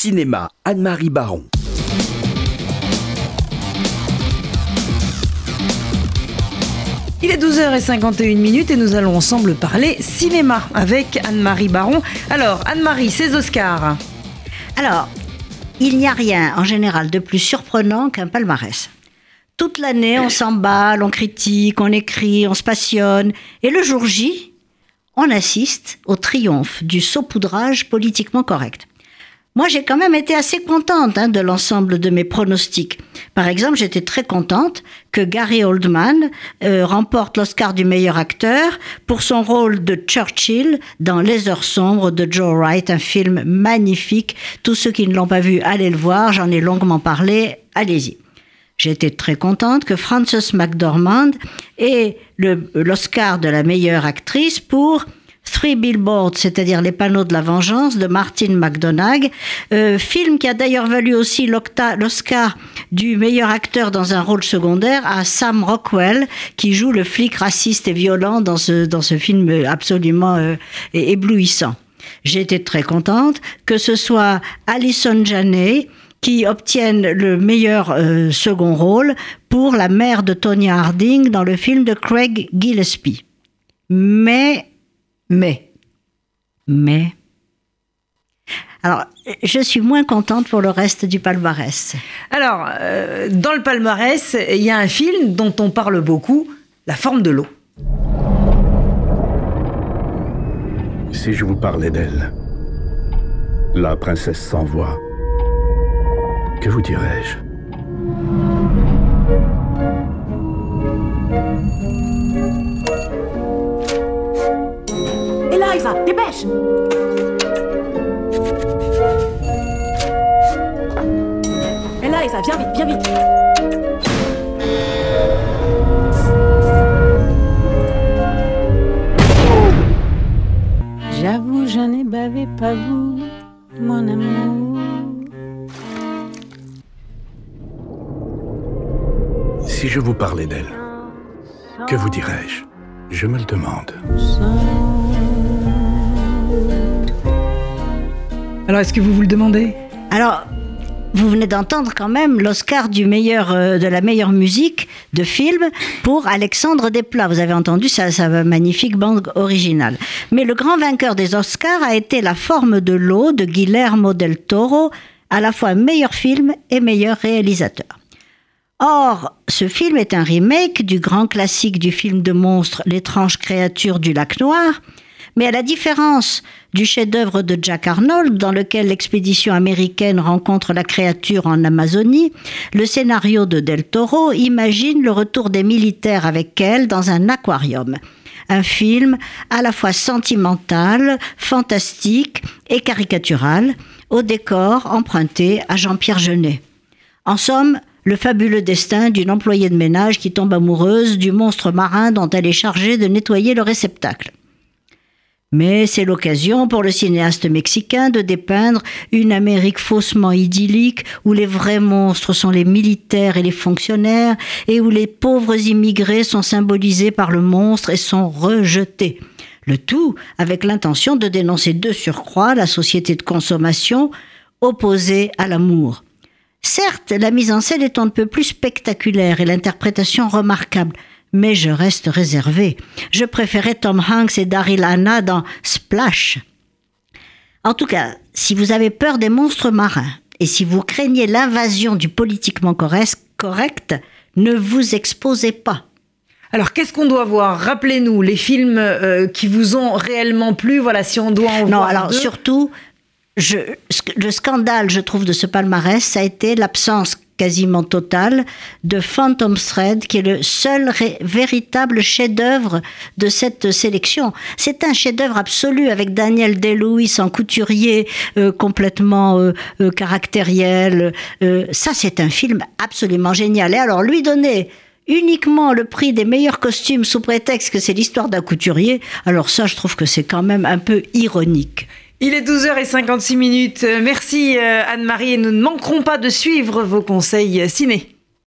Cinéma, Anne-Marie Baron. Il est 12h51 minutes et nous allons ensemble parler cinéma avec Anne-Marie Baron. Alors, Anne-Marie, ces Oscars. Alors, il n'y a rien en général de plus surprenant qu'un palmarès. Toute l'année, on s'emballe, on critique, on écrit, on se passionne. Et le jour J, on assiste au triomphe du saupoudrage politiquement correct. Moi, j'ai quand même été assez contente hein, de l'ensemble de mes pronostics. Par exemple, j'étais très contente que Gary Oldman euh, remporte l'Oscar du meilleur acteur pour son rôle de Churchill dans Les Heures sombres de Joe Wright, un film magnifique. Tous ceux qui ne l'ont pas vu, allez le voir, j'en ai longuement parlé, allez-y. J'étais très contente que Frances McDormand ait l'Oscar de la meilleure actrice pour Three Billboards, c'est-à-dire Les panneaux de la vengeance de Martin McDonagh, euh, film qui a d'ailleurs valu aussi l'Oscar du meilleur acteur dans un rôle secondaire à Sam Rockwell, qui joue le flic raciste et violent dans ce, dans ce film absolument euh, éblouissant. J'ai été très contente que ce soit Alison Janney qui obtienne le meilleur euh, second rôle pour la mère de Tonya Harding dans le film de Craig Gillespie. Mais mais, mais. Alors, je suis moins contente pour le reste du palmarès. Alors, euh, dans le palmarès, il y a un film dont on parle beaucoup, La forme de l'eau. Si je vous parlais d'elle, la princesse sans voix, que vous dirais-je? Dépêche Eliza, viens vite, viens vite J'avoue, je n'ai bavé pas vous, mon amour. Si je vous parlais d'elle, que vous dirais-je? Je me le demande. Alors, est-ce que vous vous le demandez Alors, vous venez d'entendre quand même l'Oscar du meilleur euh, de la meilleure musique de film pour Alexandre Desplat. Vous avez entendu ça, ça magnifique bande originale. Mais le grand vainqueur des Oscars a été La forme de l'eau de Guillermo del Toro, à la fois meilleur film et meilleur réalisateur. Or, ce film est un remake du grand classique du film de monstre L'étrange créature du lac noir, mais à la différence du chef-d'œuvre de Jack Arnold, dans lequel l'expédition américaine rencontre la créature en Amazonie, le scénario de Del Toro imagine le retour des militaires avec elle dans un aquarium. Un film à la fois sentimental, fantastique et caricatural, au décor emprunté à Jean-Pierre Jeunet. En somme, le fabuleux destin d'une employée de ménage qui tombe amoureuse du monstre marin dont elle est chargée de nettoyer le réceptacle. Mais c'est l'occasion pour le cinéaste mexicain de dépeindre une Amérique faussement idyllique où les vrais monstres sont les militaires et les fonctionnaires et où les pauvres immigrés sont symbolisés par le monstre et sont rejetés. Le tout avec l'intention de dénoncer de surcroît la société de consommation opposée à l'amour. Certes, la mise en scène est un peu plus spectaculaire et l'interprétation remarquable, mais je reste réservé. Je préférais Tom Hanks et Daryl Hannah dans Splash. En tout cas, si vous avez peur des monstres marins et si vous craignez l'invasion du politiquement correct, ne vous exposez pas. Alors, qu'est-ce qu'on doit voir? Rappelez-nous les films euh, qui vous ont réellement plu. Voilà, si on doit en non, alors surtout, je, le scandale, je trouve, de ce palmarès, ça a été l'absence quasiment totale de Phantom Thread, qui est le seul véritable chef-d'œuvre de cette sélection. C'est un chef-d'œuvre absolu avec Daniel Day-Lewis en couturier euh, complètement euh, euh, caractériel. ça, c'est un film absolument génial. Et alors, lui donner uniquement le prix des meilleurs costumes sous prétexte que c'est l'histoire d'un couturier, alors ça, je trouve que c'est quand même un peu ironique. Il est 12h56 minutes. Merci Anne-Marie et nous ne manquerons pas de suivre vos conseils ciné.